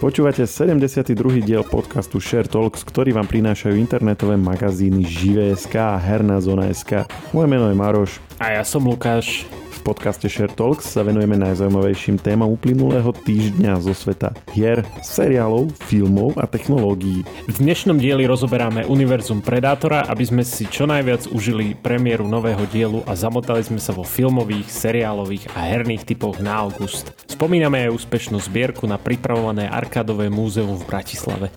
Počúvate 72. diel podcastu Share Talks, ktorý vám prinášajú internetové magazíny Žive.sk a Herná zona.sk. Moje meno je Maroš. A ja som Lukáš. V podcaste Share Talks sa venujeme najzaujímavejším témam uplynulého týždňa zo sveta hier, seriálov, filmov a technológií. V dnešnom dieli rozoberáme univerzum Predátora, aby sme si čo najviac užili premiéru nového dielu a zamotali sme sa vo filmových, seriálových a herných typoch na august. Spomíname aj úspešnú zbierku na pripravované arkádové múzeum v Bratislave.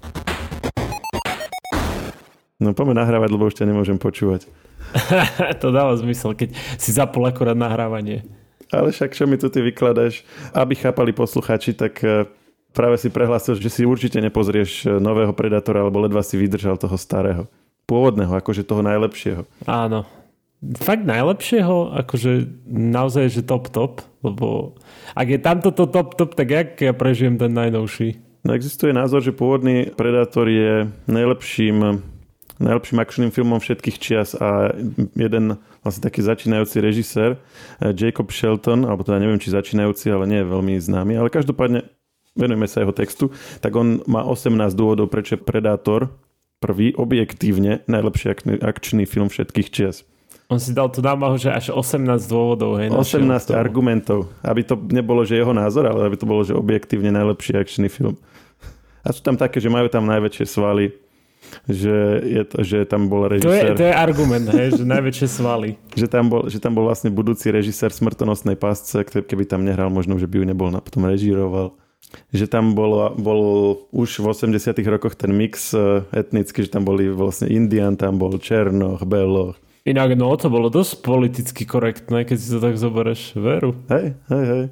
No poďme nahrávať, lebo už ťa nemôžem počúvať. to dáva zmysel, keď si zapol akorát nahrávanie. Ale však čo mi tu ty vykladáš? Aby chápali posluchači, tak e, práve si prehlásil, že si určite nepozrieš e, nového Predatora, alebo ledva si vydržal toho starého. Pôvodného, akože toho najlepšieho. Áno. Fakt najlepšieho, akože naozaj, že top top, lebo ak je tamto to top top, tak jak ja prežijem ten najnovší? No existuje názor, že pôvodný Predator je najlepším najlepším akčným filmom všetkých čias a jeden vlastne taký začínajúci režisér eh, Jacob Shelton, alebo teda neviem, či začínajúci, ale nie je veľmi známy, ale každopádne venujeme sa jeho textu, tak on má 18 dôvodov, prečo Predátor prvý objektívne najlepší akčný film všetkých čias. On si dal tu námahu, že až 18 dôvodov. Hej, 18 argumentov. Aby to nebolo, že jeho názor, ale aby to bolo, že objektívne najlepší akčný film. A sú tam také, že majú tam najväčšie svaly, že, je to, že tam bol režisér. To je, to je argument, hej, že najväčšie svaly. že, tam bol, že tam bol vlastne budúci režisér smrtonosnej pásce, keby tam nehral, možno, že by ju nebol, potom režíroval. Že tam bol, bol už v 80 rokoch ten mix e, etnický, že tam boli vlastne Indian, tam bol Černoch, Beloch. Inak no, to bolo dosť politicky korektné, keď si to tak zoberieš. Veru. Hej, hej, hej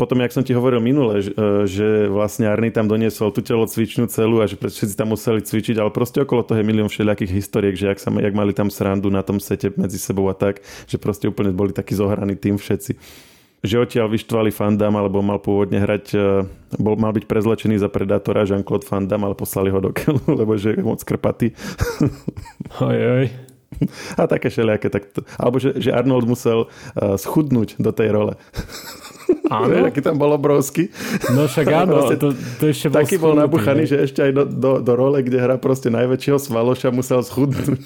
potom, jak som ti hovoril minule, že, e, že vlastne Arny tam doniesol tú telocvičnú celú a že všetci tam museli cvičiť, ale proste okolo toho je milión všelijakých historiek, že jak, sa, jak mali tam srandu na tom sete medzi sebou a tak, že proste úplne boli takí zohraní tým všetci. Že odtiaľ vyštvali Fandam, alebo mal pôvodne hrať, e, bol, mal byť prezlečený za Predátora Jean-Claude Fandam, ale poslali ho do keľu, lebo že je moc krpatý. Oj, oj. A také všelijaké. Tak to, alebo že, že Arnold musel uh, schudnúť do tej role. Áno. aký tam bol obrovský. No však áno, vlastne, to, to ešte bol Taký bol nabuchaný, že ešte aj do, do, do role, kde hrá proste najväčšieho svaloša, musel schudnúť.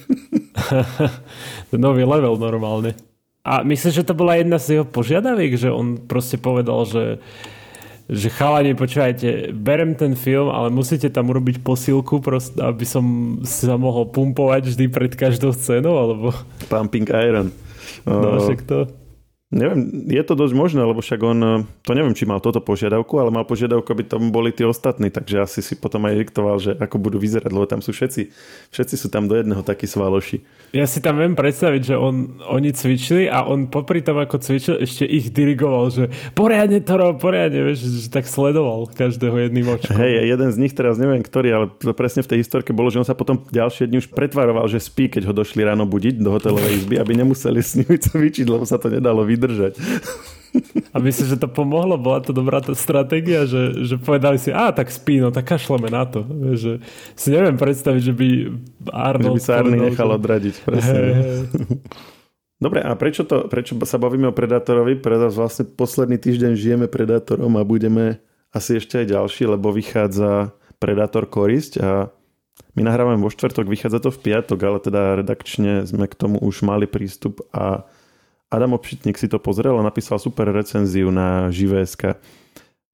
Nový level normálne. A myslíš, že to bola jedna z jeho požiadaviek, že on proste povedal, že že chalani, počúvajte, berem ten film, ale musíte tam urobiť posilku, prost, aby som sa mohol pumpovať vždy pred každou scénou, alebo... Pumping Iron. No, však to... Neviem, je to dosť možné, lebo však on, eh, to neviem, či mal toto požiadavku, ale mal požiadavku, aby tam boli tí ostatní, takže asi si potom aj diktoval, že ako budú vyzerať, lebo tam sú všetci, všetci sú tam do jedného takí svaloši. Ja si tam viem predstaviť, že on, oni cvičili a on popri tom, ako cvičil, ešte ich dirigoval, že poriadne to rob, poriadne, vieš, že tak sledoval každého jedným očkom. Hej, jeden z nich teraz neviem ktorý, ale presne v tej historke bolo, že on sa potom ďalšie dni už pretvaroval, že spí, keď ho došli ráno budiť do hotelovej izby, aby nemuseli s nimi cvičiť, lebo sa to nedalo vydať vydržať. A myslím, že to pomohlo? Bola to dobrá tá stratégia, že, že povedali si, a tak spí, no tak kašleme na to. Že si neviem predstaviť, že by Arnold... Že by sa Arny nechal odradiť, presne. Hey, hey. Dobre, a prečo, to, prečo sa bavíme o Predátorovi? Pretože vlastne posledný týždeň žijeme Predátorom a budeme asi ešte aj ďalší, lebo vychádza Predátor Korisť a my nahrávame vo štvrtok, vychádza to v piatok, ale teda redakčne sme k tomu už mali prístup a Adam Obšitník si to pozrel a napísal super recenziu na Živé.sk.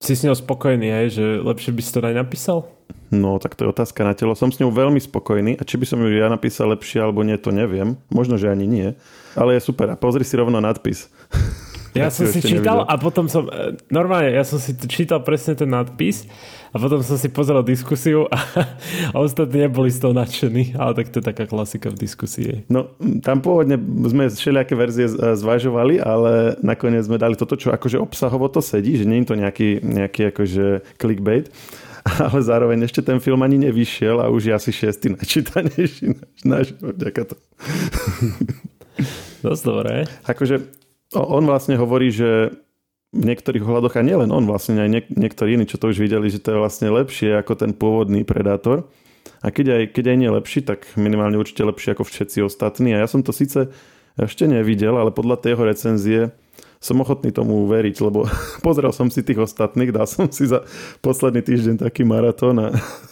Si s ňou spokojný aj, že lepšie by si to aj napísal? No, tak to je otázka na telo. Som s ňou veľmi spokojný a či by som ju ja napísal lepšie alebo nie, to neviem. Možno, že ani nie. Ale je super. A pozri si rovno nadpis. Ja som si čítal nevidel. a potom som, e, normálne, ja som si čítal presne ten nadpis a potom som si pozrel diskusiu a, a ostatní neboli z toho nadšení, ale tak to je taká klasika v diskusii. No, tam pôvodne sme všelijaké verzie zvažovali, ale nakoniec sme dali toto, čo akože obsahovo to sedí, že nie je to nejaký, nejaký akože clickbait ale zároveň ešte ten film ani nevyšiel a už je asi šiestý načítanejší náš, vďaka to. Dosť dobré. Akože on vlastne hovorí, že v niektorých ohľadoch, a nielen on, vlastne aj niek- niektorí iní, čo to už videli, že to je vlastne lepšie ako ten pôvodný Predátor. A keď aj, keď aj nie lepší, tak minimálne určite lepšie ako všetci ostatní. A ja som to síce ešte nevidel, ale podľa tej recenzie som ochotný tomu uveriť, lebo pozrel som si tých ostatných, dal som si za posledný týždeň taký maratón a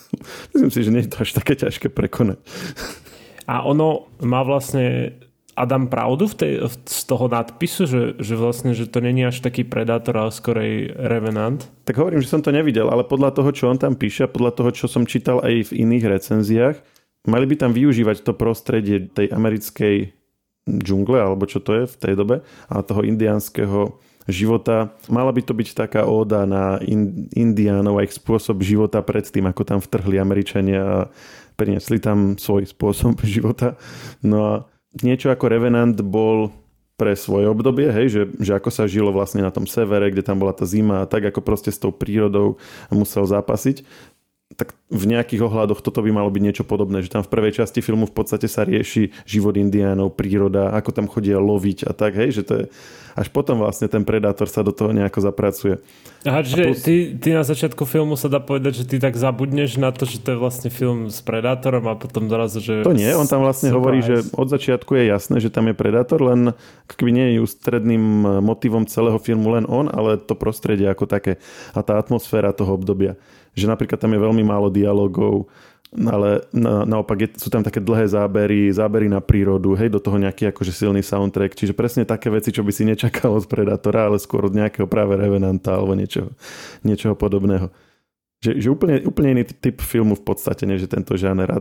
myslím si, že nie je to až také ťažké prekonať. A ono má vlastne Adam pravdu v tej, z toho nadpisu, že, že vlastne, že to není až taký predátor, ale skorej Revenant? Tak hovorím, že som to nevidel, ale podľa toho, čo on tam píše, podľa toho, čo som čítal aj v iných recenziách, mali by tam využívať to prostredie tej americkej džungle, alebo čo to je v tej dobe, a toho indiánskeho života. Mala by to byť taká óda na indiánov a ich spôsob života predtým, ako tam vtrhli Američania a priniesli tam svoj spôsob života. No a niečo ako Revenant bol pre svoje obdobie, hej, že, že ako sa žilo vlastne na tom severe, kde tam bola tá zima a tak ako proste s tou prírodou musel zápasiť tak v nejakých ohľadoch toto by malo byť niečo podobné, že tam v prvej časti filmu v podstate sa rieši život indiánov, príroda, ako tam chodia loviť a tak, hej, že to je až potom vlastne ten predátor sa do toho nejako zapracuje. Aha, čiže plus... ty, ty na začiatku filmu sa dá povedať, že ty tak zabudneš na to, že to je vlastne film s predátorom a potom zrazu, že... To nie, on tam vlastne surprise. hovorí, že od začiatku je jasné, že tam je predátor, len keby nie je ústredným motivom celého filmu len on, ale to prostredie ako také a tá atmosféra toho obdobia že napríklad tam je veľmi málo dialogov, ale na, naopak je, sú tam také dlhé zábery, zábery na prírodu, hej, do toho nejaký akože silný soundtrack, čiže presne také veci, čo by si nečakal od Predatora, ale skôr od nejakého práve Revenanta alebo niečoho, niečoho podobného. Že, že úplne, úplne iný typ filmu v podstate, než tento žáner. A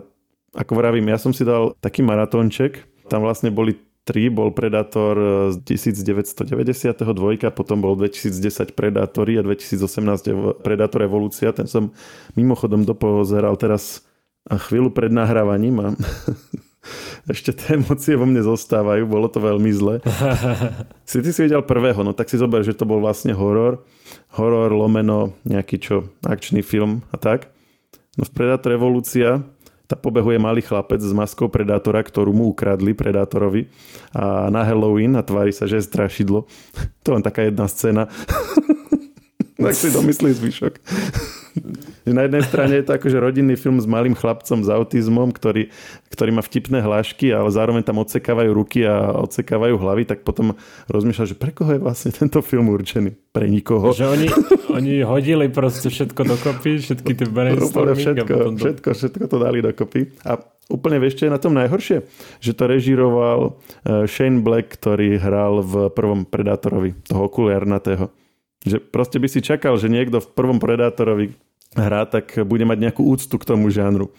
ako vravím, ja som si dal taký maratónček, tam vlastne boli 3 bol Predator z 1992, potom bol 2010 Predatory a 2018 Predator Evolúcia. Ten som mimochodom dopozeral teraz chvíľu pred nahrávaním a ešte tie emócie vo mne zostávajú, bolo to veľmi zle. si ty si videl prvého, no tak si zober, že to bol vlastne horor. Horor, lomeno, nejaký čo, akčný film a tak. No v Predator Evolúcia tá pobehuje malý chlapec s maskou predátora, ktorú mu ukradli predátorovi a na Halloween a tvári sa, že je strašidlo. To len taká jedna scéna. tak si domyslí zvyšok. Na jednej strane je to akože rodinný film s malým chlapcom s autizmom, ktorý, ktorý má vtipné hlášky, ale zároveň tam odsekávajú ruky a odsekávajú hlavy, tak potom rozmýšľa, že pre koho je vlastne tento film určený? Pre nikoho. Že oni, oni hodili proste všetko dokopy, všetky tie brainstorming. Všetko, a do... všetko, všetko to dali dokopy. A úplne vieš, čo je na tom najhoršie? Že to režiroval eh, Shane Black, ktorý hral v prvom Predátorovi, toho okuliarnatého. Že proste by si čakal, že niekto v prvom Predátorovi hrá, tak bude mať nejakú úctu k tomu žánru.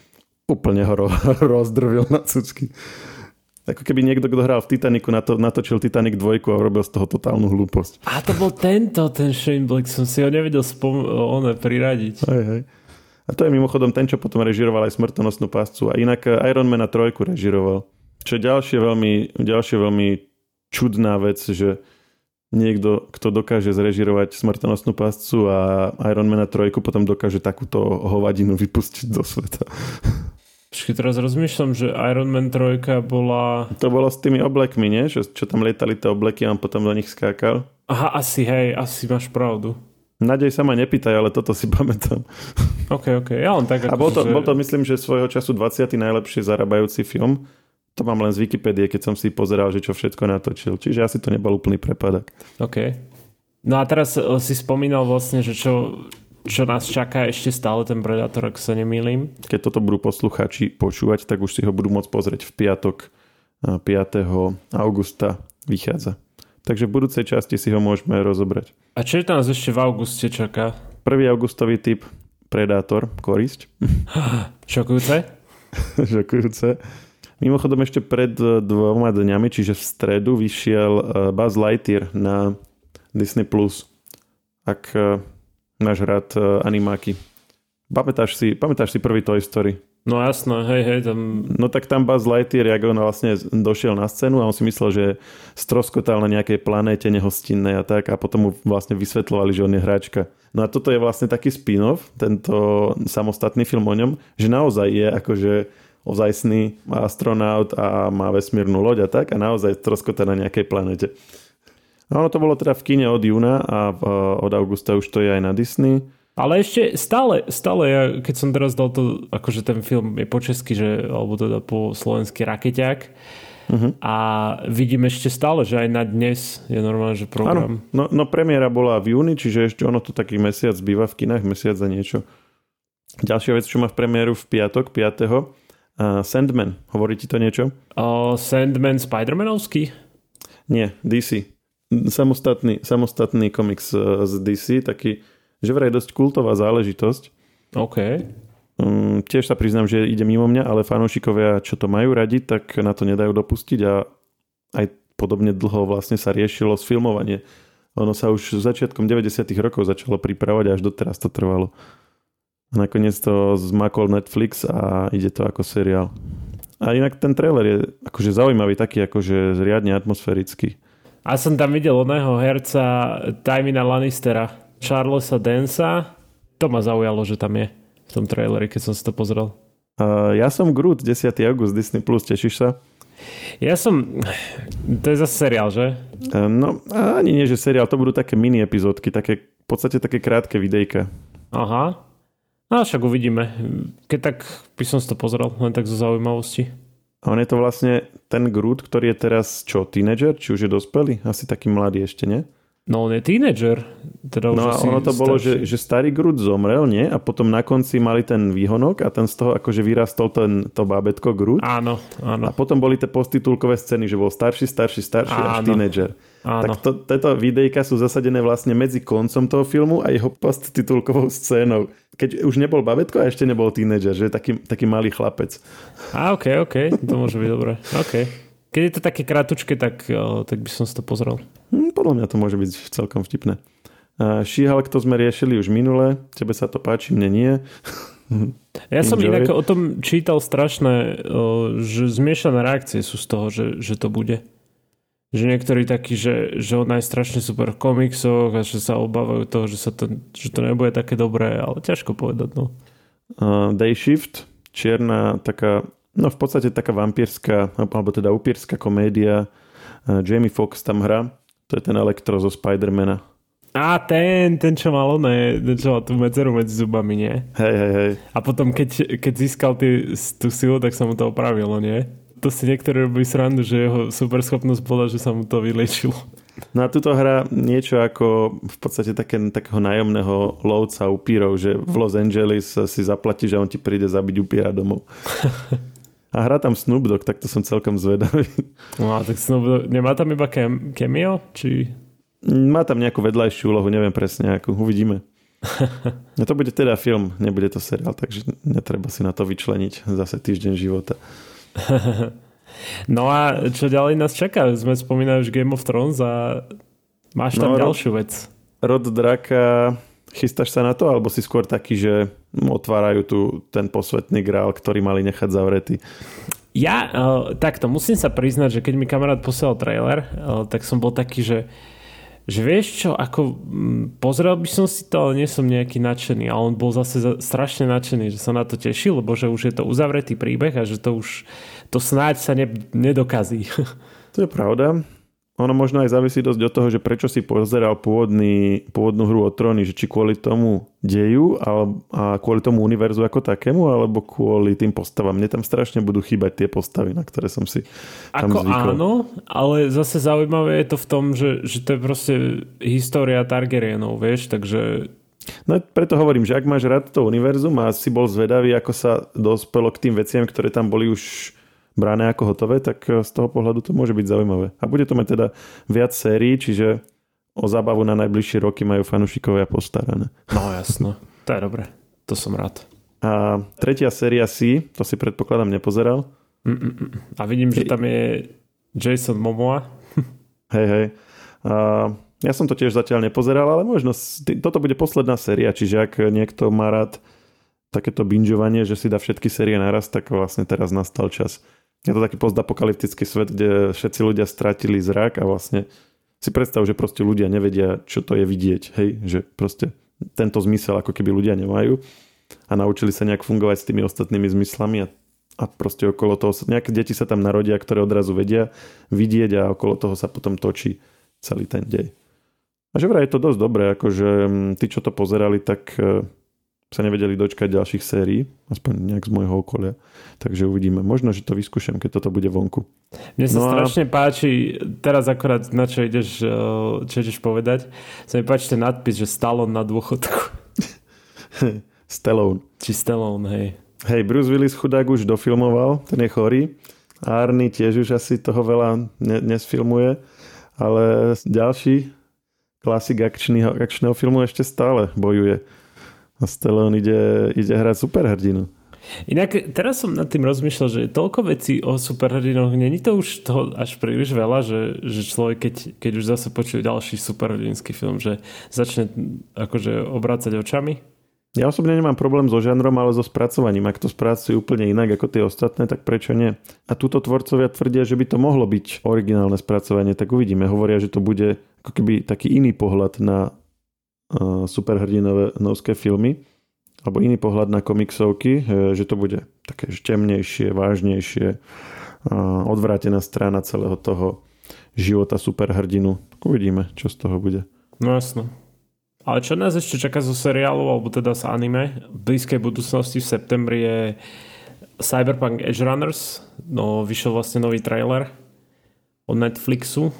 Úplne ho rozdrvil na cucky. Ako keby niekto, kto hral v Titaniku, na to, natočil Titanic 2 a urobil z toho totálnu hlúposť. A to bol tento, ten Shane Black, som si ho nevedel spom- one priradiť. Hej, hej. A to je mimochodom ten, čo potom režiroval aj Smrtonosnú páscu. A inak Iron Man 3 režiroval. Čo je ďalšie veľmi, ďalšie veľmi čudná vec, že niekto, kto dokáže zrežirovať smrtonosnú páscu a Ironmana 3 potom dokáže takúto hovadinu vypustiť do sveta. Počkej, teraz rozmýšľam, že Iron Man 3 bola... To bolo s tými oblekmi, nie? Čo, čo tam lietali tie obleky a on potom do nich skákal. Aha, asi, hej, asi máš pravdu. Nadej sa ma nepýtaj, ale toto si pamätám. OK, OK, ja len tak... A bol to, že... bol to, myslím, že svojho času 20. najlepšie zarábajúci film to mám len z Wikipédie, keď som si pozeral, že čo všetko natočil. Čiže asi to nebol úplný prepadok. OK. No a teraz eh, si spomínal vlastne, že čo, čo nás čaká ešte stále ten Predator, ak sa nemýlim. Keď toto budú poslucháči počúvať, tak už si ho budú môcť pozrieť v piatok 5. Eh, augusta vychádza. Takže v budúcej časti si ho môžeme rozobrať. A čo je tam ešte v auguste čaká? 1. augustový typ Predátor, korisť. Šokujúce? Šokujúce. Mimochodom ešte pred e, dvoma dňami, čiže v stredu, vyšiel e, Buzz Lightyear na Disney+. Plus. Ak e, máš rád animáky. Pamätáš si, pamätáš si prvý Toy Story? No jasno, hej, hej. Tam... No tak tam Buzz Lightyear, jak on vlastne došiel na scénu a on si myslel, že stroskotal na nejakej planéte nehostinnej a tak a potom mu vlastne vysvetľovali, že on je hráčka. No a toto je vlastne taký spin-off, tento samostatný film o ňom, že naozaj je akože ozajstný astronaut a má vesmírnu loď a tak a naozaj troskota na nejakej planete. No ono to bolo teda v kine od júna a od augusta už to je aj na Disney. Ale ešte stále, stále ja, keď som teraz dal to, akože ten film je po česky, že, alebo teda po slovensky Rakeťák, uh-huh. a vidím ešte stále, že aj na dnes je normálne, že program. Áno, no, no premiéra bola v júni, čiže ešte ono to taký mesiac býva v kinách, mesiac za niečo. Ďalšia vec, čo má v premiéru v piatok, 5. Uh, Sandman, hovorí ti to niečo? Uh, Sandman Spider-Manovský? Nie, DC. Samostatný, samostatný komiks z DC, taký, že vraj dosť kultová záležitosť. OK. Um, tiež sa priznám, že ide mimo mňa, ale fanúšikovia, čo to majú radi, tak na to nedajú dopustiť a aj podobne dlho vlastne sa riešilo sfilmovanie. Ono sa už začiatkom 90. rokov začalo pripravať a až doteraz to trvalo. A nakoniec to zmakol Netflix a ide to ako seriál. A inak ten trailer je akože zaujímavý, taký akože riadne atmosférický. A som tam videl oného herca Tymina Lannistera, Charlesa Densa. To ma zaujalo, že tam je v tom traileri, keď som si to pozrel. Uh, ja som Groot, 10. august, Disney+, Plus, tešíš sa? Ja som... To je zase seriál, že? Uh, no, ani nie, že seriál, to budú také mini epizódky, také, v podstate také krátke videjka. Aha. No však uvidíme. Keď tak by som si to pozrel, len tak zo zaujímavosti. On je to vlastne ten Groot, ktorý je teraz čo, tínedžer? Či už je dospelý? Asi taký mladý ešte, nie? No on je tínedžer. Teda no a ono to starší. bolo, že, že starý Groot zomrel, nie? A potom na konci mali ten výhonok a ten z toho akože vyrastol ten, to bábetko Groot. Áno, áno. A potom boli tie postitulkové scény, že bol starší, starší, starší áno. až tínedžer. Áno. Tak to, tieto videjka sú zasadené vlastne medzi koncom toho filmu a jeho posttitulkovou scénou. Keď už nebol babetko a ešte nebol tínedžer, že taký, taký malý chlapec. A ok, ok, to môže byť dobré. Okay. Keď je to také kratučké, tak, tak by som si to pozrel. Hm, podľa mňa to môže byť celkom vtipné. Šíhal, to sme riešili už minule. Tebe sa to páči, mne nie. Ja som Enjoy. inak o tom čítal strašné, že zmiešané reakcie sú z toho, že, že to bude. Že niektorí takí, že, že ona je strašne super v komiksoch a že sa obávajú toho, že, sa to, že to nebude také dobré, ale ťažko povedať. No. Uh, Day Shift, čierna taká No v podstate taká vampírska, alebo teda upírska komédia. Jamie Foxx tam hrá. To je ten elektro zo Spidermana. Á, ten, ten čo mal oné, ten čo mal tú medzeru medzi zubami, nie? Hej, hej, hej. A potom, keď, keď získal tý, tú silu, tak sa mu to opravilo, nie? To si niektorí robí srandu, že jeho superschopnosť bola, že sa mu to vylečilo. No a tuto hra niečo ako v podstate také, takého nájomného lovca upírov, že v Los Angeles si zaplatí, že on ti príde zabiť upíra domov. A hrá tam Snoop Dogg, tak to som celkom zvedavý. No a tak Snoop Dogg, nemá tam iba kem, cameo? Či... Má tam nejakú vedľajšiu úlohu, neviem presne akú, uvidíme. No to bude teda film, nebude to seriál, takže netreba si na to vyčleniť zase týždeň života. No a čo ďalej nás čaká? Sme spomínali už Game of Thrones a máš tam no, ďalšiu vec. Rod draka Chystáš sa na to, alebo si skôr taký, že otvárajú tu ten posvetný grál, ktorý mali nechať zavretý? Ja uh, takto musím sa priznať, že keď mi kamarát posielal trailer, uh, tak som bol taký, že že vieš čo, ako m, pozrel by som si to, ale nie som nejaký nadšený. A on bol zase za, strašne nadšený, že sa na to tešil, lebo že už je to uzavretý príbeh a že to už to snáď sa ne, nedokazí. To je pravda. Ono možno aj závisí dosť od toho, že prečo si pozeral pôvodný, pôvodnú hru o tróny, že či kvôli tomu deju ale, a kvôli tomu univerzu ako takému, alebo kvôli tým postavám. Mne tam strašne budú chýbať tie postavy, na ktoré som si tam Ako zvykol. áno, ale zase zaujímavé je to v tom, že, že to je proste história Targaryenov, vieš, takže No preto hovorím, že ak máš rád to univerzum a si bol zvedavý, ako sa dospelo k tým veciam, ktoré tam boli už bráne ako hotové, tak eh, z toho pohľadu to môže byť zaujímavé. A bude to mať teda viac sérií, čiže o zábavu na najbližšie roky majú fanúšikovia postarané. No jasno, to je dobré. To som rád. A tretia séria si, to si predpokladám nepozeral. Mm-mm. A vidím, že tam je Jason Momoa. hej, hej. A ja som to tiež zatiaľ nepozeral, ale možno toto bude posledná séria, čiže ak niekto má rád takéto bingeovanie, že si dá všetky série naraz, tak vlastne teraz nastal čas je to taký postapokalyptický svet, kde všetci ľudia stratili zrak a vlastne si predstav, že proste ľudia nevedia, čo to je vidieť, hej, že proste tento zmysel ako keby ľudia nemajú a naučili sa nejak fungovať s tými ostatnými zmyslami a, a proste okolo toho, nejaké deti sa tam narodia, ktoré odrazu vedia vidieť a okolo toho sa potom točí celý ten dej. A že vraj je to dosť dobré, akože tí, čo to pozerali, tak e, sa nevedeli dočkať ďalších sérií, aspoň nejak z môjho okolia. Takže uvidíme. Možno, že to vyskúšam, keď toto bude vonku. Mne sa no strašne a... páči, teraz akorát na čo ideš, eh, čo ideš povedať, sa mi páči ten nadpis, že Stallone na dôchodku. Stallone. Či Stallone, hej. Hej, Bruce Willis chudák už dofilmoval, ten je chorý. Arny tiež už asi toho veľa ne- nesfilmuje, ale ďalší klasik akčného, akčného filmu ešte stále bojuje. A Stallone ide, ide hrať superhrdinu. Inak teraz som nad tým rozmýšľal, že je toľko vecí o superhrdinoch, není to už toho až príliš veľa, že, že človek, keď, keď už zase počuje ďalší superhrdinský film, že začne akože obrácať očami? Ja osobne nemám problém so žánrom, ale so spracovaním. Ak to spracujú úplne inak ako tie ostatné, tak prečo nie? A túto tvorcovia tvrdia, že by to mohlo byť originálne spracovanie, tak uvidíme. Hovoria, že to bude ako keby taký iný pohľad na uh, superhrdinové novské filmy alebo iný pohľad na komiksovky, uh, že to bude také temnejšie, vážnejšie, uh, odvrátená strana celého toho života superhrdinu. Tak uvidíme, čo z toho bude. No jasno. Ale čo nás ešte čaká zo seriálu, alebo teda z anime, v blízkej budúcnosti v septembri je Cyberpunk Edge Runners. No, vyšiel vlastne nový trailer od Netflixu.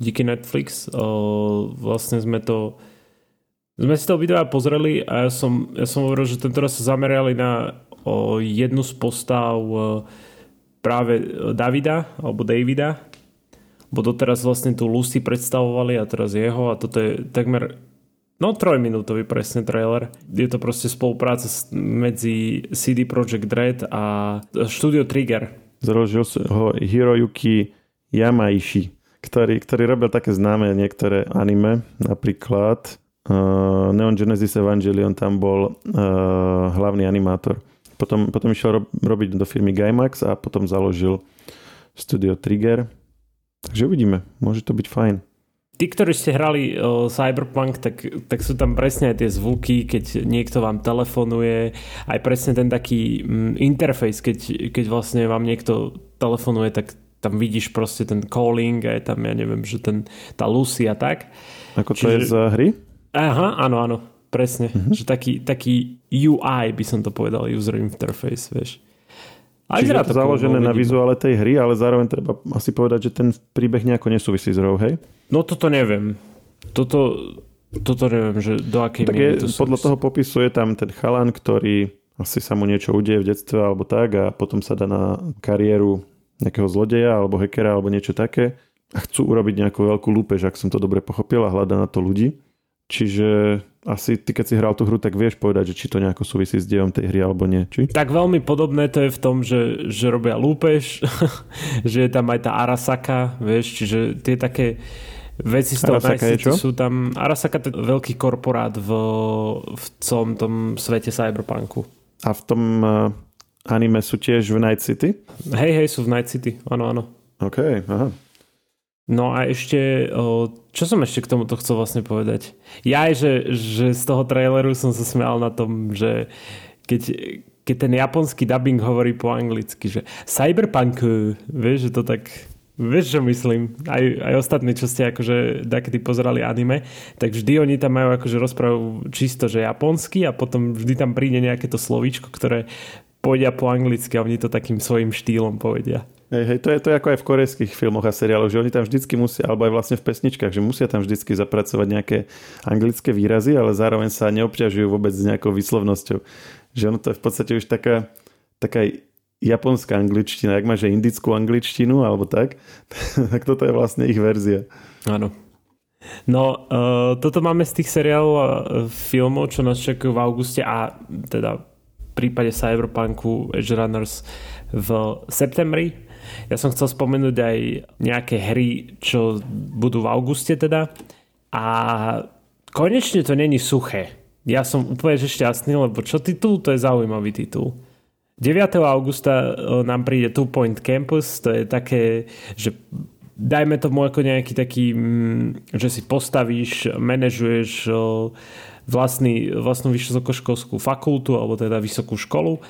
Díky Netflix. O, vlastne sme to sme si to videa pozreli a ja som, ja som hovoril, že tento raz sa zamerali na o, jednu z postav o, práve Davida, alebo Davida, bo doteraz vlastne tu Lucy predstavovali a teraz jeho a toto je takmer No trojminútový presne trailer. Je to proste spolupráca medzi CD Projekt Red a Studio Trigger. Založil ho Hiroyuki Yamaishi, ktorý, ktorý robil také známe niektoré anime, napríklad uh, Neon Genesis Evangelion, tam bol uh, hlavný animátor. Potom, potom išiel rob, robiť do firmy Gainax a potom založil Studio Trigger. Takže uvidíme, môže to byť fajn tí, ktorí ste hrali uh, Cyberpunk, tak, tak sú tam presne aj tie zvuky, keď niekto vám telefonuje, aj presne ten taký um, interfejs, keď, keď vlastne vám niekto telefonuje, tak tam vidíš proste ten calling, aj tam, ja neviem, že ten, tá Lucy a tak. Ako to Čiže, je z hry? Aha, áno, áno, presne. Uh-huh. Že taký, taký UI by som to povedal, user interface, vieš. Aj Čiže je to založené na vizuále tej hry, ale zároveň treba asi povedať, že ten príbeh nejako nesúvisí s hrou, hej? No toto neviem. Toto, toto neviem, že do akej tak je, to Podľa toho popisuje tam ten chalan, ktorý asi sa mu niečo udeje v detstve alebo tak a potom sa dá na kariéru nejakého zlodeja alebo hackera alebo niečo také a chcú urobiť nejakú veľkú lúpež, ak som to dobre pochopil a hľada na to ľudí. Čiže asi ty, keď si hral tú hru, tak vieš povedať, že či to nejako súvisí s dejom tej hry alebo nie. Či? Tak veľmi podobné to je v tom, že, že robia lúpež, že je tam aj tá Arasaka, vieš, čiže tie také veci z toho Arasaka je čo? sú tam... Arasaka to je veľký korporát v, v celom tom svete cyberpunku. A v tom uh, anime sú tiež v Night City? Hej, hej, sú v Night City, áno, áno. OK, aha. No a ešte, čo som ešte k tomuto chcel vlastne povedať? Ja aj, že, že z toho traileru som sa smial na tom, že keď, keď ten japonský dubbing hovorí po anglicky, že cyberpunk, vieš, že to tak Vieš, čo myslím? Aj, aj ostatní, čo ste akože takedy pozerali anime, tak vždy oni tam majú akože rozprávu čisto, že japonsky a potom vždy tam príde nejaké to slovíčko, ktoré pôjde po anglicky a oni to takým svojim štýlom povedia. Hej, hej, to je to ako aj v korejských filmoch a seriáloch, že oni tam vždycky musia, alebo aj vlastne v pesničkách, že musia tam vždycky zapracovať nejaké anglické výrazy, ale zároveň sa neobťažujú vôbec s nejakou výslovnosťou. Že ono to je v podstate už taká, taká japonská angličtina, ak máš indickú angličtinu alebo tak, tak toto je vlastne ich verzia. Áno. No, uh, toto máme z tých seriálov a filmov, čo nás čakajú v auguste a teda v prípade Cyberpunku Edge Runners v septembri. Ja som chcel spomenúť aj nejaké hry, čo budú v auguste teda. A konečne to není suché. Ja som úplne že šťastný, lebo čo titul? To je zaujímavý titul. 9. augusta nám príde Two Point Campus, to je také, že dajme tomu ako nejaký taký, mm, že si postavíš, manažuješ vlastný, vlastnú vysokoškolskú fakultu alebo teda vysokú školu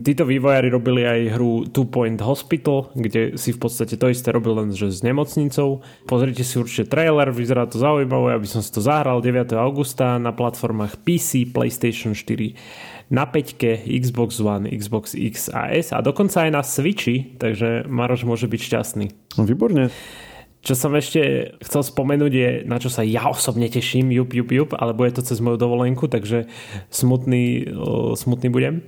títo vývojári robili aj hru Two Point Hospital, kde si v podstate to isté robil len že s nemocnicou. Pozrite si určite trailer, vyzerá to zaujímavé, aby som si to zahral 9. augusta na platformách PC, PlayStation 4, na 5, Xbox One, Xbox X a S a dokonca aj na Switchi, takže Maroš môže byť šťastný. Výborne. Čo som ešte chcel spomenúť je, na čo sa ja osobne teším, jup, jup, jup, ale bude to cez moju dovolenku, takže smutný, smutný budem.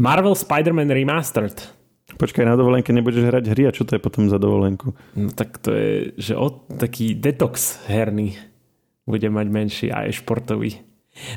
Marvel Spider-Man Remastered. Počkaj, na dovolenke nebudeš hrať hry a čo to je potom za dovolenku? No tak to je, že od, taký detox herný bude mať menší aj športový.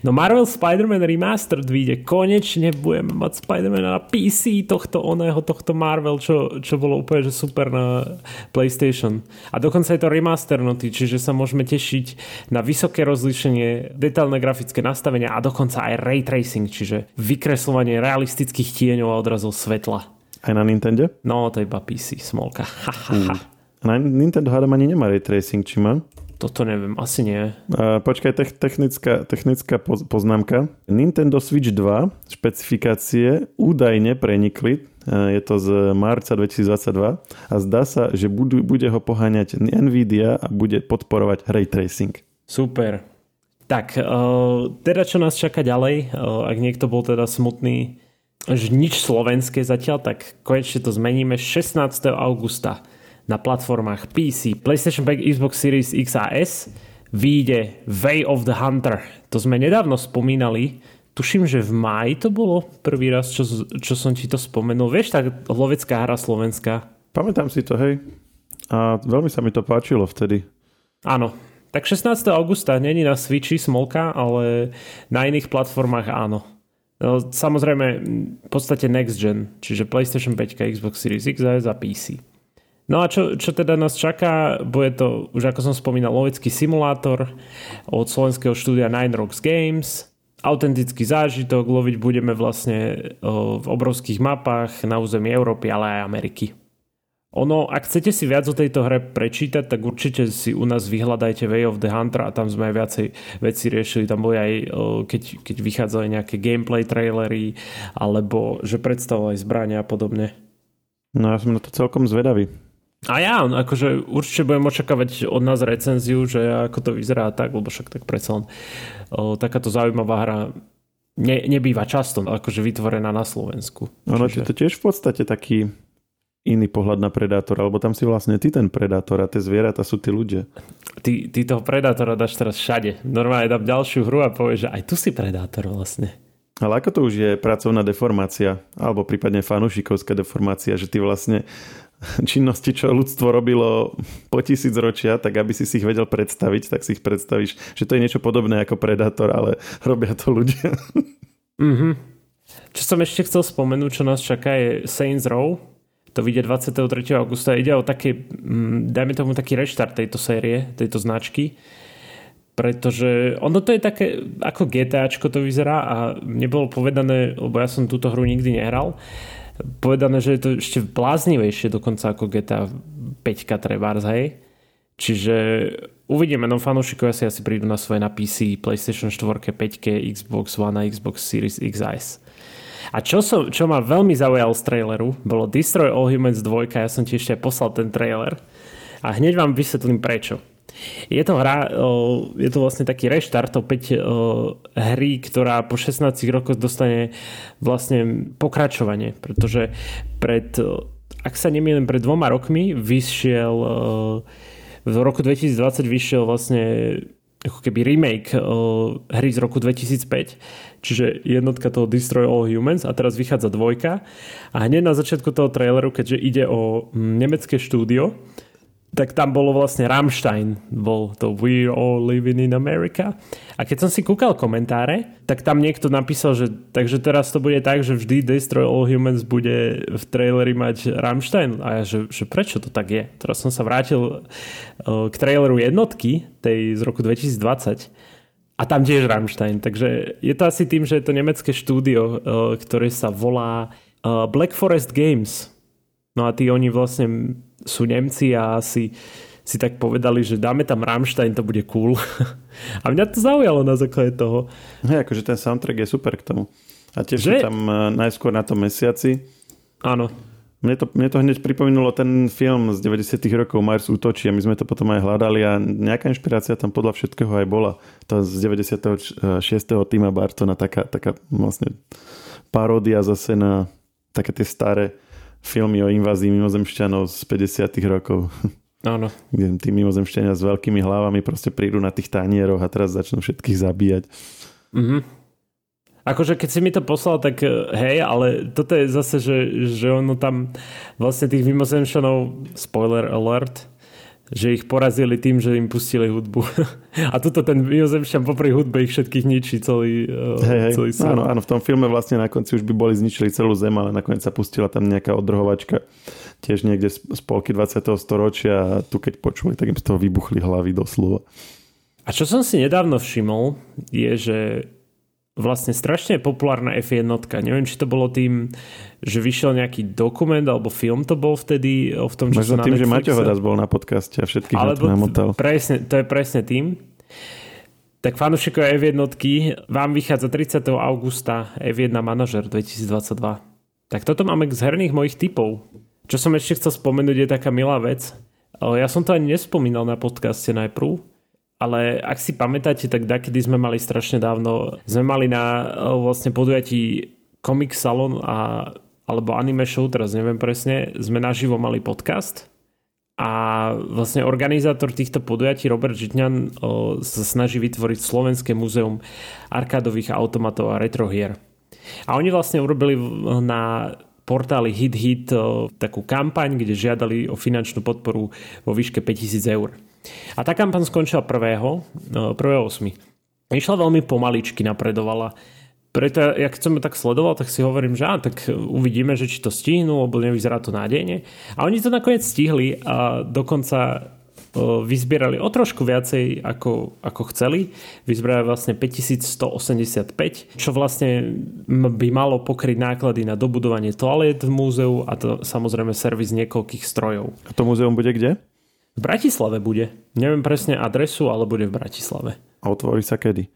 No Marvel Spider-Man Remastered vyjde. Konečne budeme mať Spider-Man na PC tohto oného, tohto Marvel, čo, čo bolo úplne že super na PlayStation. A dokonca je to remasternutý, čiže sa môžeme tešiť na vysoké rozlíšenie, detailné grafické nastavenia a dokonca aj ray tracing, čiže vykreslovanie realistických tieňov a odrazov svetla. Aj na Nintendo? No, to je iba PC, smolka. Mm. Na Nintendo hádam ani nemá ray tracing, či má? Toto neviem, asi nie. Uh, počkaj, te- technická, technická poznámka. Nintendo Switch 2 špecifikácie údajne prenikli, uh, je to z marca 2022 a zdá sa, že budú, bude ho poháňať Nvidia a bude podporovať ray tracing. Super. Tak, uh, teda čo nás čaká ďalej, uh, ak niekto bol teda smutný, že nič slovenské zatiaľ, tak konečne to zmeníme 16. augusta na platformách PC, PlayStation 5, Xbox Series X a S vyjde Way of the Hunter. To sme nedávno spomínali. Tuším, že v máji to bolo prvý raz, čo, čo som ti to spomenul. Vieš, tak lovecká hra slovenská. Pamätám si to, hej. A veľmi sa mi to páčilo vtedy. Áno. Tak 16. augusta není na Switchi smolka, ale na iných platformách áno. No, samozrejme, v podstate next gen, čiže PlayStation 5, Xbox Series X a PC. No a čo, čo teda nás čaká, bude to, už ako som spomínal, lovecký simulátor od slovenského štúdia Nine Rocks Games. Autentický zážitok, loviť budeme vlastne v obrovských mapách na území Európy, ale aj Ameriky. Ono, ak chcete si viac o tejto hre prečítať, tak určite si u nás vyhľadajte Way of the Hunter a tam sme aj viacej veci riešili. Tam boli aj, keď, keď vychádzali nejaké gameplay trailery, alebo že predstavovali zbrania a podobne. No ja som na to celkom zvedavý. A ja, akože určite budem očakávať od nás recenziu, že ako to vyzerá tak, lebo však tak predsa len o, takáto zaujímavá hra ne, nebýva často akože vytvorená na Slovensku. Ono Čiže... je to tiež v podstate taký iný pohľad na predátora, alebo tam si vlastne ty ten predátor a tie zvieratá sú tí ľudia. Ty, ty toho predátora dáš teraz všade. Normálne dám ďalšiu hru a povieš, že aj tu si predátor vlastne. Ale ako to už je pracovná deformácia, alebo prípadne fanúšikovská deformácia, že ty vlastne činnosti, čo ľudstvo robilo po tisíc ročia, tak aby si si ich vedel predstaviť, tak si ich predstavíš, že to je niečo podobné ako Predator, ale robia to ľudia. Mm-hmm. Čo som ešte chcel spomenúť, čo nás čaká je Saints Row. To vyjde 23. augusta. Ide o také, mm, dajme tomu taký reštart tejto série, tejto značky pretože ono to je také, ako GTAčko to vyzerá a nebolo povedané, lebo ja som túto hru nikdy nehral, povedané, že je to ešte bláznivejšie dokonca ako GTA 5 trebárs, hej. Čiže uvidíme, no fanúšikovia si asi prídu na svoje na PC, PlayStation 4, 5, Xbox One a Xbox Series XS. A čo, som, čo ma veľmi zaujal z traileru, bolo Destroy All Humans 2, ja som ti ešte poslal ten trailer a hneď vám vysvetlím prečo. Je to hra, je to vlastne taký reštart opäť hry, ktorá po 16 rokoch dostane vlastne pokračovanie, pretože pred, ak sa nemýlim, pred dvoma rokmi vyšiel v roku 2020 vyšiel vlastne ako keby remake hry z roku 2005, čiže jednotka toho Destroy All Humans a teraz vychádza dvojka. A hneď na začiatku toho traileru, keďže ide o nemecké štúdio, tak tam bolo vlastne Rammstein, bol to We're all living in America. A keď som si kúkal komentáre, tak tam niekto napísal, že takže teraz to bude tak, že vždy Destroy All Humans bude v traileri mať Rammstein. A ja, že, že prečo to tak je? Teraz som sa vrátil uh, k traileru jednotky, tej z roku 2020, a tam tiež Rammstein. Takže je to asi tým, že je to nemecké štúdio, uh, ktoré sa volá uh, Black Forest Games. No a tí oni vlastne sú Nemci a si, si tak povedali, že dáme tam Rammstein, to bude cool. a mňa to zaujalo na základe toho. Hej, akože ten soundtrack je super k tomu. A tiež že? tam uh, najskôr na tom mesiaci. Áno. Mne to, mne to hneď pripomenulo ten film z 90 rokov Mars útočí a my sme to potom aj hľadali a nejaká inšpirácia tam podľa všetkého aj bola. To z 96. Tima Bartona, taká, taká vlastne paródia zase na také tie staré filmy o invázii mimozemšťanov z 50 rokov. Áno. Kde tí mimozemšťania s veľkými hlavami proste prídu na tých tanieroch a teraz začnú všetkých zabíjať. Mhm. Akože keď si mi to poslal, tak eh, hej, ale toto je zase, že, že ono tam vlastne tých mimozemšanov, spoiler alert, že ich porazili tým, že im pustili hudbu. A tuto ten mimozemšťan popri hudbe ich všetkých ničí celý, eh, hej. celý svet. Áno, áno, v tom filme vlastne na konci už by boli zničili celú zem, ale nakoniec sa pustila tam nejaká odrhovačka tiež niekde z polky 20. storočia a tu keď počuli, tak im z toho vybuchli hlavy doslova. A čo som si nedávno všimol, je, že vlastne strašne populárna F1. Neviem, či to bolo tým, že vyšiel nejaký dokument alebo film to bol vtedy v tom čase Možno tým, že Maťo raz bol na podcaste a všetkých alebo na to Presne, to je presne tým. Tak fanúšikovia F1 vám vychádza 30. augusta F1 manažer 2022. Tak toto máme z herných mojich typov. Čo som ešte chcel spomenúť je taká milá vec. Ja som to ani nespomínal na podcaste najprv, ale ak si pamätáte, tak kedy sme mali strašne dávno, sme mali na vlastne podujatí Comic Salon a, alebo Anime Show, teraz neviem presne, sme naživo mali podcast a vlastne organizátor týchto podujatí Robert Žitňan o, sa snaží vytvoriť Slovenské múzeum arkádových automatov a retrohier. A oni vlastne urobili na portáli HitHit Hit, takú kampaň, kde žiadali o finančnú podporu vo výške 5000 eur. A tá kampaň skončila 1. 1. 8. Išla veľmi pomaličky, napredovala. Preto, ja keď som tak sledoval, tak si hovorím, že á, tak uvidíme, že či to stihnú, lebo nevyzerá to nádejne. A oni to nakoniec stihli a dokonca vyzbierali o trošku viacej ako, ako chceli. Vyzbierali vlastne 5185, čo vlastne by malo pokryť náklady na dobudovanie toalet v múzeu a to samozrejme servis niekoľkých strojov. A to múzeum bude kde? V Bratislave bude. Neviem presne adresu, ale bude v Bratislave. A otvorí sa kedy?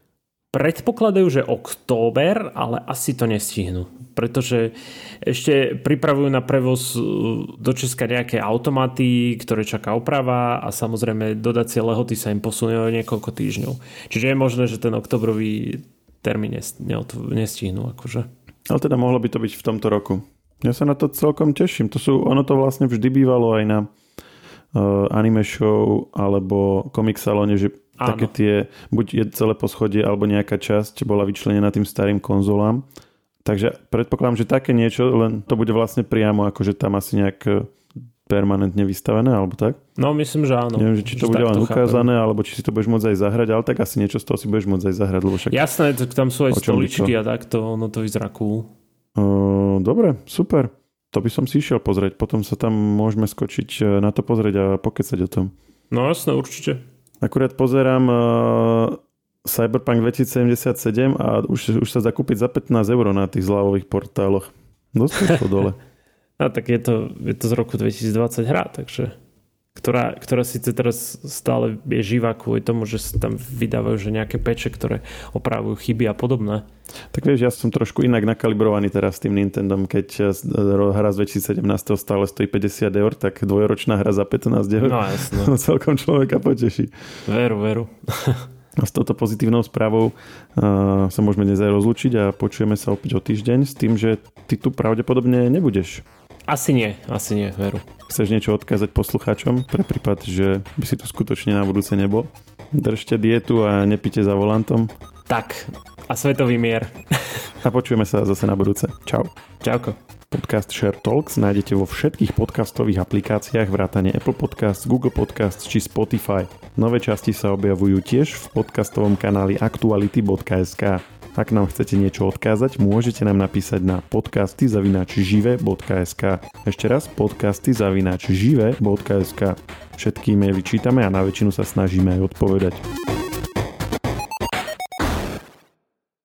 Predpokladajú, že október, ale asi to nestihnú. Pretože ešte pripravujú na prevoz uh, do Česka nejaké automaty, ktoré čaká oprava a samozrejme dodacie lehoty sa im posunú niekoľko týždňov. Čiže je možné, že ten oktobrový termín nestihnú. Akože. Ale teda mohlo by to byť v tomto roku. Ja sa na to celkom teším. To sú, ono to vlastne vždy bývalo aj na anime show alebo komik salóne, že Áno. také tie, buď je celé poschodie alebo nejaká časť bola vyčlenená tým starým konzolám. Takže predpokladám, že také niečo, len to bude vlastne priamo, akože tam asi nejak e, permanentne vystavené, alebo tak? No, myslím, že áno. Neviem, že či to bude len ukázané, chápem. alebo či si to budeš môcť aj zahrať, ale tak asi niečo z toho si budeš môcť aj zahrať. Lebo však Jasné, tak tam sú aj stoličky a takto, ono to vyzerá cool. Uh, dobre, super. To by som si išiel pozrieť, potom sa tam môžeme skočiť e, na to pozrieť a pokecať o tom. No jasné, určite. Akurát pozerám uh, Cyberpunk 2077 a už, už sa zakúpiť za 15 eur na tých zľavových portáloch. Dosť to dole. a tak je to, je to z roku 2020 hra, takže ktorá, ktorá síce teraz stále je živá kvôli tomu, že sa tam vydávajú že nejaké peče, ktoré opravujú chyby a podobné. Tak vieš, ja som trošku inak nakalibrovaný teraz s tým Nintendom, keď hra z 2017 stále stojí 50 eur, tak dvojročná hra za 15 eur no, jasno. celkom človeka poteší. Veru, veru. A s touto pozitívnou správou uh, sa môžeme dnes aj rozlučiť a počujeme sa opäť o týždeň s tým, že ty tu pravdepodobne nebudeš. Asi nie, asi nie, veru. Chceš niečo odkázať poslucháčom pre prípad, že by si tu skutočne na budúce nebol? Držte dietu a nepite za volantom. Tak, a svetový mier. a počujeme sa zase na budúce. Čau. Čauko. Podcast Share Talks nájdete vo všetkých podcastových aplikáciách vrátane Apple Podcasts, Google Podcasts či Spotify. Nové časti sa objavujú tiež v podcastovom kanáli aktuality.sk. Ak nám chcete niečo odkázať, môžete nám napísať na podcasty žive.sk. Ešte raz podcasty žive.sk. Všetky e-maily čítame a na väčšinu sa snažíme aj odpovedať.